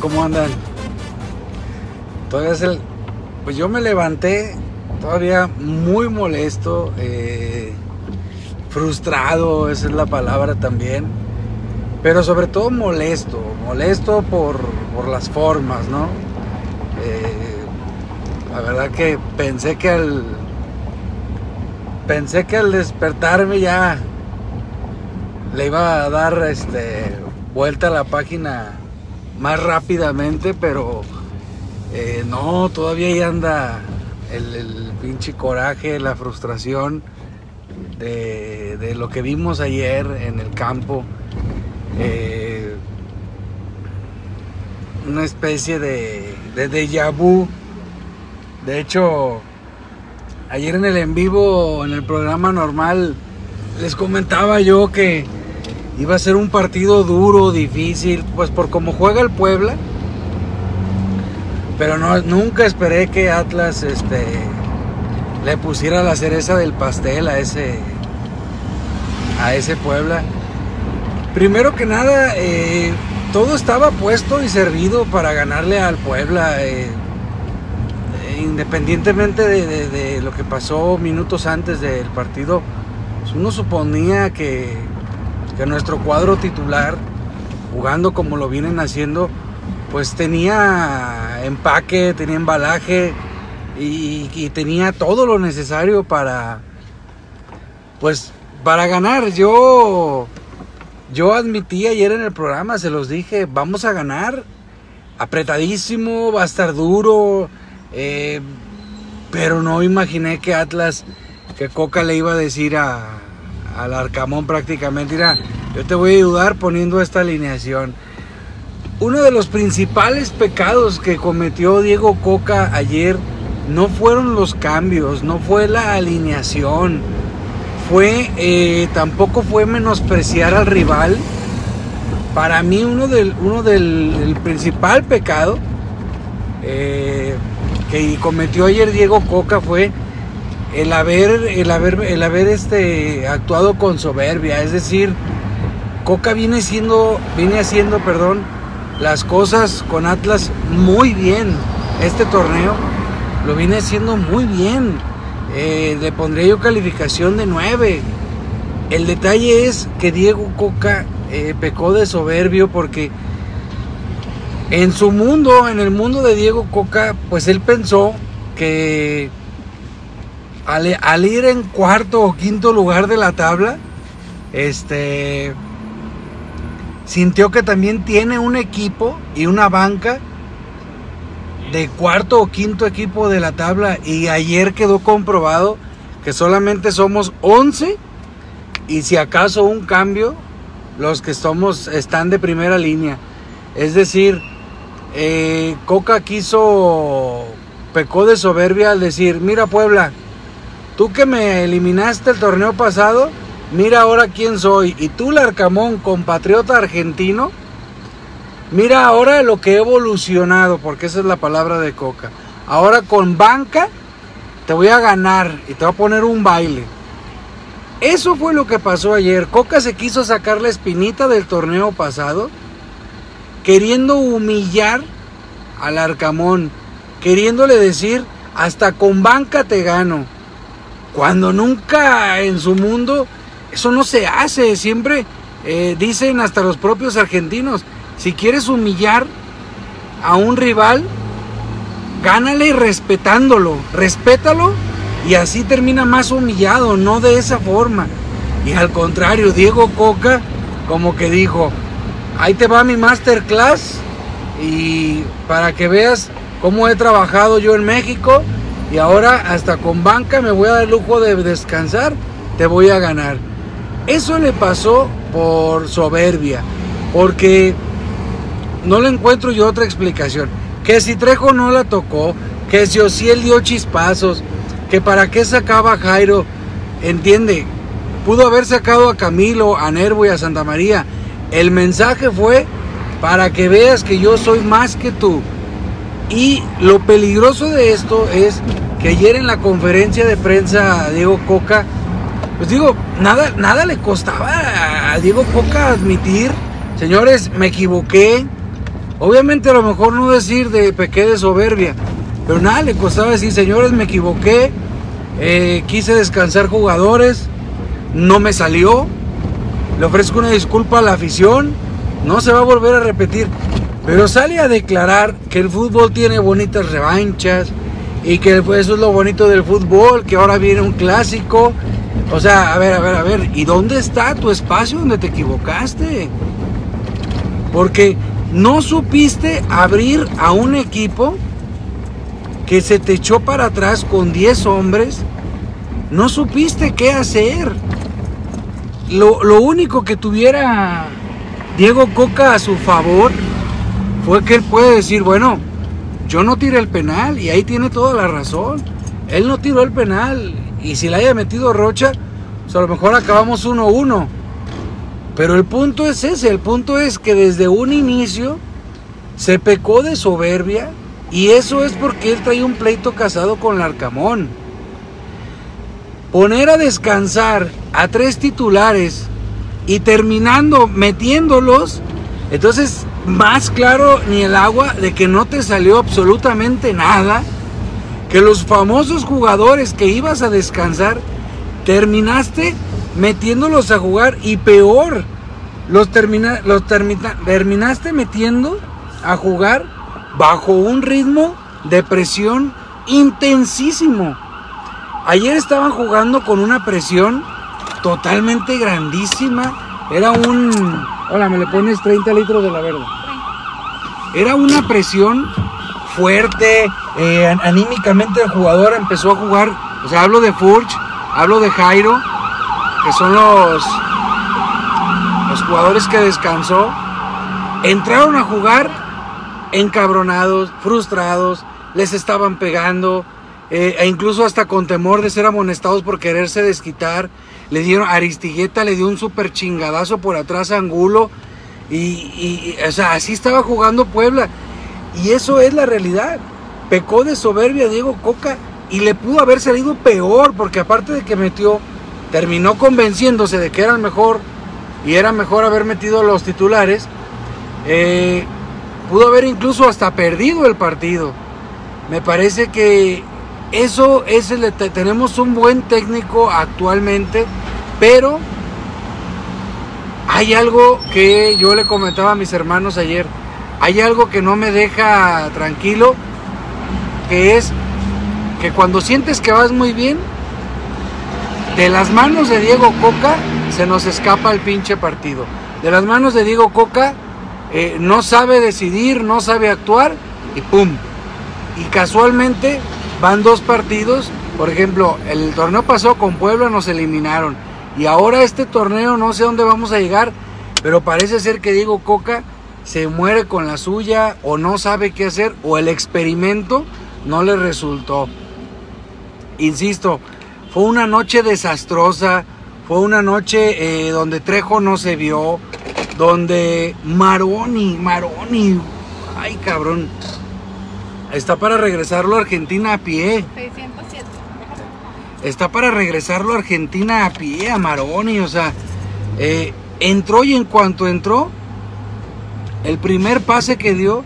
¿Cómo andan? Todavía es. Pues yo me levanté todavía muy molesto, eh, frustrado, esa es la palabra también. Pero sobre todo molesto, molesto por, por las formas, ¿no? Eh, la verdad que pensé que al. Pensé que al despertarme ya le iba a dar este vuelta a la página más rápidamente, pero eh, no, todavía ahí anda el, pinche coraje, la frustración de, lo que vimos ayer en el campo. Eh, una especie de, de déjà vu. De hecho, ayer en el en vivo, en el programa normal, les comentaba yo que iba a ser un partido duro, difícil, pues por cómo juega el Puebla. Pero nunca esperé que Atlas este, le pusiera la cereza del pastel a ese, a ese Puebla. Primero que nada, eh, todo estaba puesto y servido para ganarle al Puebla. Eh, independientemente de, lo que pasó minutos antes del partido, pues uno suponía que que nuestro cuadro titular, jugando como lo vienen haciendo, pues tenía empaque, tenía embalaje y, tenía todo lo necesario para, pues, para ganar. Yo, yo admití ayer en el programa, se los dije, vamos a ganar, apretadísimo, va a estar duro, eh, pero no imaginé que Atlas, que Coca le iba a decir a, al Arcamón prácticamente. Mira, yo te voy a ayudar poniendo esta alineación. Uno de los principales pecados que cometió Diego Coca ayer no fueron los cambios, no fue la alineación, fue eh, tampoco fue menospreciar al rival. Para mí uno del, uno del principal pecado eh, que cometió ayer Diego Coca fue el haber, el haber, el haber este, actuado con soberbia. Es decir, Coca viene siendo, viene haciendo, perdón, las cosas con Atlas muy bien. Este torneo lo viene haciendo muy bien. Eh, le pondría yo calificación de 9. El detalle es que Diego Coca eh, pecó de soberbio porque en su mundo, en el mundo de Diego Coca, pues él pensó que al, ir en cuarto o quinto lugar de la tabla, este sintió que también tiene un equipo y una banca de cuarto o quinto equipo de la tabla y ayer quedó comprobado que solamente somos 11 y si acaso un cambio los que somos están de primera línea. Es decir, eh, Coca quiso, pecó de soberbia al decir, mira Puebla, Tú que me eliminaste el torneo pasado, mira ahora quién soy. Y tú, Larcamón, compatriota argentino, mira ahora lo que he evolucionado, porque esa es la palabra de Coca. Ahora con banca te voy a ganar y te voy a poner un baile. Eso fue lo que pasó ayer. Coca se quiso sacar la espinita del torneo pasado, queriendo humillar al Arcamón, queriéndole decir, hasta con banca te gano. Cuando nunca en su mundo eso no se hace. Siempre eh, dicen hasta los propios argentinos, si quieres humillar a un rival, gánale respetándolo, respétalo y así termina más humillado, no de esa forma. Y al contrario, Diego Coca como que dijo, ahí te va mi masterclass y para que veas cómo he trabajado yo en México y ahora hasta con banca me voy a dar lujo de descansar, te voy a ganar. Eso le pasó por soberbia, porque no le encuentro yo otra explicación. Que si Trejo no la tocó, que si Ociel dio chispazos, que para qué sacaba Jairo, entiende, pudo haber sacado a Camilo, a Nervo y a Santa María. El mensaje fue para que veas que yo soy más que tú. Y lo peligroso de esto es que ayer en la conferencia de prensa Diego Coca, pues digo, nada, nada le costaba a Diego Coca admitir, señores, me equivoqué, Obviamente a lo mejor no decir de pequé de soberbia, pero nada, le costaba decir, señores, me equivoqué, eh, quise descansar jugadores, no me salió, le ofrezco una disculpa a la afición, no se va a volver a repetir. Pero sale a declarar que el fútbol tiene bonitas revanchas y que eso es lo bonito del fútbol, que ahora viene un clásico. O sea, a ver, a ver, a ver, ¿y dónde está tu espacio donde te equivocaste? Porque no supiste abrir a un equipo que se te echó para atrás con 10 hombres. No supiste qué hacer. Lo, lo único que tuviera Diego Coca a su favor fue que él puede decir, bueno, yo no tiré el penal y ahí tiene toda la razón. Él no tiró el penal y si le haya metido Rocha, pues a lo mejor acabamos 1-1. Pero el punto es ese, el punto es que desde un inicio se pecó de soberbia y eso es porque él trae un pleito casado con Larcamón. Poner a descansar a tres titulares y terminando metiéndolos, entonces más claro ni el agua de que no te salió absolutamente nada, que los famosos jugadores que ibas a descansar, terminaste metiéndolos a jugar y peor, los, termina, los terminaste metiendo a jugar bajo un ritmo de presión intensísimo. Ayer estaban jugando con una presión totalmente grandísima. Era un... Hola, me le pones 30 litros de la verde. Era una presión fuerte, eh, anímicamente el jugador empezó a jugar, o sea, hablo de Furch, hablo de Jairo, que son los, los jugadores que descansó, entraron a jugar encabronados, frustrados, les estaban pegando, eh, e incluso hasta con temor de ser amonestados por quererse desquitar. Le dieron, Aristigueta le dio un super chingadazo por atrás a Angulo y, o sea, así estaba jugando Puebla. Y eso es la realidad. Pecó de soberbia Diego Coca y le pudo haber salido peor, porque aparte de que metió, terminó convenciéndose de que era el mejor y era mejor haber metido los titulares. Eh, pudo haber incluso hasta perdido el partido. Me parece que eso es el, tenemos un buen técnico actualmente, pero hay algo que yo le comentaba a mis hermanos ayer. Hay algo que no me deja tranquilo, que es que cuando sientes que vas muy bien, de las manos de Diego Coca se nos escapa el pinche partido. De las manos de Diego Coca eh, no sabe decidir, no sabe actuar y ¡pum! Y casualmente van dos partidos. Por ejemplo, el torneo pasó con Puebla, nos eliminaron y ahora este torneo no sé dónde vamos a llegar, pero parece ser que Diego Coca se muere con la suya o no sabe qué hacer o el experimento no le resultó. Insisto, fue una noche desastrosa, fue una noche eh, donde Trejo no se vio, donde Maroni, Maroni, ay cabrón, está para regresarlo a Argentina a pie. 607 está para regresarlo a Argentina a pie, a Maroni, o sea, eh, entró y en cuanto entró, el primer pase que dio,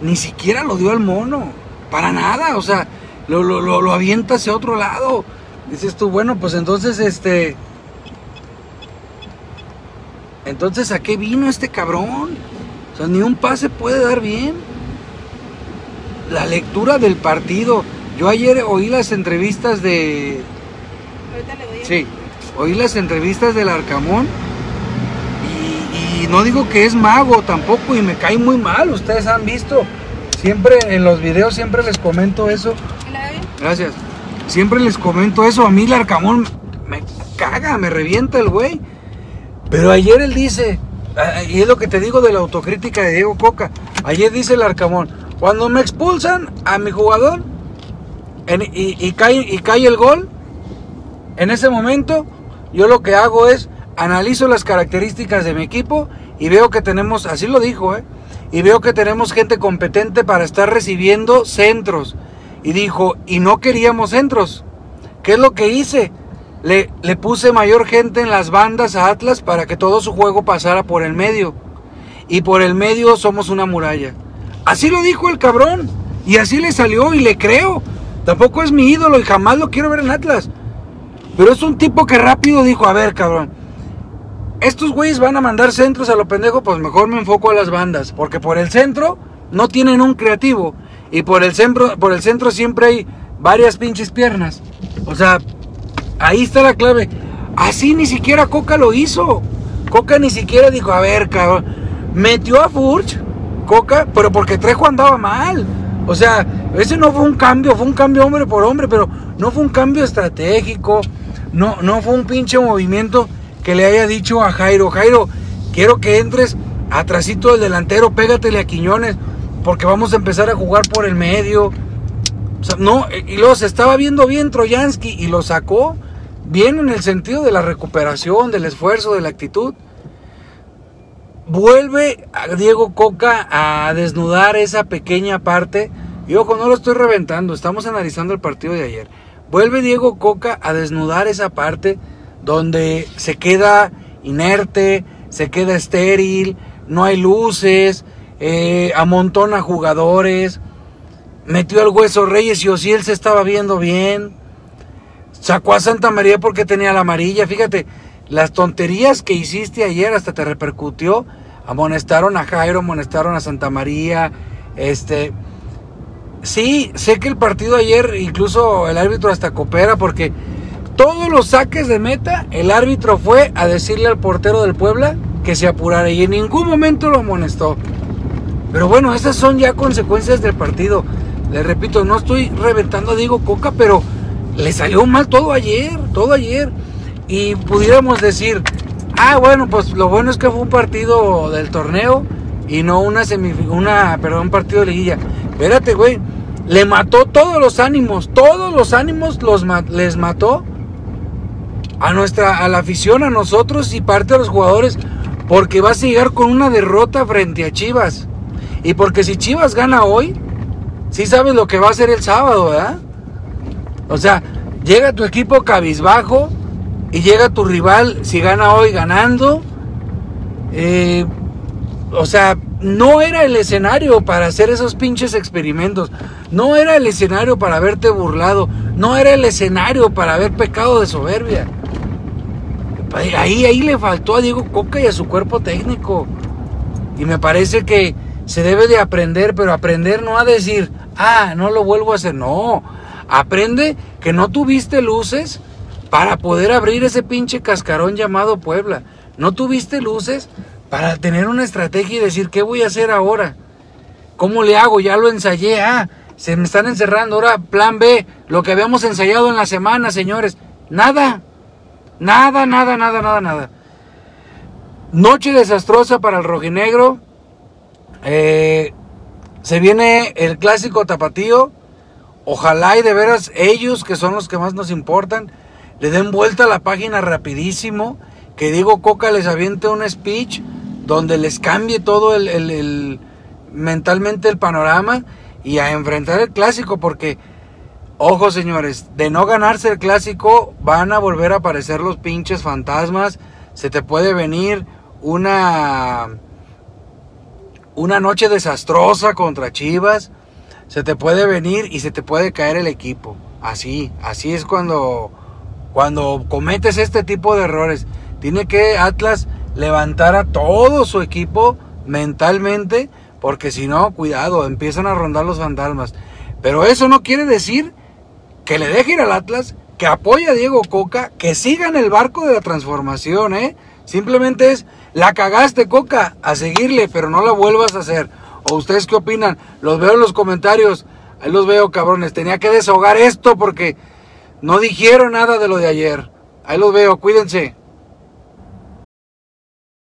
ni siquiera lo dio al mono, para nada, o sea, lo, lo, lo, avienta hacia otro lado. Dices tú, bueno, pues entonces este... Entonces, ¿a qué vino este cabrón? O sea, ni un pase puede dar bien. La lectura del partido, yo ayer oí las entrevistas de. Ahorita le doy Sí, oí las entrevistas del Arcamón. Y, no digo que es mago tampoco, y me cae muy mal. Ustedes han visto. Siempre en los videos siempre les comento eso. Gracias. Siempre les comento eso. A mí el Arcamón me caga, me revienta el güey. Pero ayer él dice, y es lo que te digo de la autocrítica de Diego Coca. Ayer dice el Arcamón, cuando me expulsan a mi jugador, y, cae, el gol, en ese momento yo lo que hago es analizo las características de mi equipo y veo que tenemos, así lo dijo, ¿eh? y veo que tenemos gente competente para estar recibiendo centros. Y dijo, y no queríamos centros. ¿Qué es lo que hice? Le puse mayor gente en las bandas a Atlas para que todo su juego pasara por el medio. Y por el medio somos una muralla. Así lo dijo el cabrón. Y así le salió y le creo. Tampoco es mi ídolo y jamás lo quiero ver en Atlas. Pero es un tipo que rápido dijo, a ver, cabrón. Estos güeyes van a mandar centros a lo pendejo, pues mejor me enfoco a las bandas. Porque por el centro no tienen un creativo. Y por el centro, por el centro siempre hay varias pinches piernas. O sea, ahí está la clave. Así ni siquiera Coca lo hizo. Coca ni siquiera dijo, a ver, cabrón. Metió a Furch, Coca, pero porque Trejo andaba mal. O sea, ese no fue un cambio, fue un cambio hombre por hombre, pero no fue un cambio estratégico. No, no fue un pinche movimiento que le haya dicho a Jairo, Jairo, quiero que entres atrasito del delantero, pégatele a Quiñones, porque vamos a empezar a jugar por el medio. O sea, no, y luego se estaba viendo bien Troyansky y lo sacó bien en el sentido de la recuperación, del esfuerzo, de la actitud. Vuelve a Diego Coca a desnudar esa pequeña parte. Y ojo, no lo estoy reventando, estamos analizando el partido de ayer. Vuelve Diego Coca a desnudar esa parte donde se queda inerte, se queda estéril, no hay luces, eh, amontona jugadores, metió al hueso Reyes y Osiel se estaba viendo bien. Sacó a Santa María porque tenía la amarilla. Fíjate, las tonterías que hiciste ayer hasta te repercutió. Amonestaron a Jairo, amonestaron a Santa María. Este. Sí, sé que el partido ayer, incluso el árbitro hasta coopera porque todos los saques de meta, el árbitro fue a decirle al portero del Puebla que se apurara y en ningún momento lo amonestó. Pero bueno, esas son ya consecuencias del partido. Les repito, no estoy reventando a Diego Coca, pero le salió mal todo ayer, todo ayer. Y pudiéramos decir, ah, bueno, pues lo bueno es que fue un partido del torneo y no una una, perdón, un partido de liguilla. Espérate, güey. Le mató todos los ánimos, todos los ánimos los les mató a nuestra a la afición, a nosotros y parte de los jugadores porque vas a llegar con una derrota frente a Chivas. Y porque si Chivas gana hoy, sí sabes lo que va a ser el sábado, ¿verdad? O sea, llega tu equipo cabizbajo y llega tu rival, si gana hoy, ganando. Eh, o sea, no era el escenario para hacer esos pinches experimentos. No era el escenario para haberte burlado. No era el escenario para haber pecado de soberbia. Ahí, ahí le faltó a Diego Coca y a su cuerpo técnico. Y me parece que se debe de aprender, pero aprender no a decir, ah, no lo vuelvo a hacer. No, Aprende que no tuviste luces para poder abrir ese pinche cascarón llamado Puebla. No tuviste luces para tener una estrategia y decir, ¿qué voy a hacer ahora? ¿Cómo le hago? Ya lo ensayé. Ah, se me están encerrando. Ahora, plan B, lo que habíamos ensayado en la semana, señores. Nada. Nada, nada, nada, nada, nada. Noche desastrosa para el rojinegro. Eh, se viene el clásico tapatío. Ojalá y de veras ellos, que son los que más nos importan, le den vuelta a la página rapidísimo, que Diego Coca les aviente un speech donde les cambie todo el, mentalmente el panorama y a enfrentar el clásico, porque, ojo señores, de no ganarse el clásico van a volver a aparecer los pinches fantasmas, se te puede venir una, una noche desastrosa contra Chivas, se te puede venir y se te puede caer el equipo. Así, así es cuando, cuando cometes este tipo de errores. Tiene que Atlas levantar a todo su equipo mentalmente, porque si no, cuidado, empiezan a rondar los fantasmas. Pero eso no quiere decir que le dejen al Atlas, que apoye a Diego Coca, que siga en el barco de la transformación, ¿eh? Simplemente es, la cagaste Coca, a seguirle, pero no la vuelvas a hacer. ¿O ustedes qué opinan? Los veo en los comentarios. Ahí los veo, cabrones. Tenía que desahogar esto porque no dijeron nada de lo de ayer. Ahí los veo, cuídense.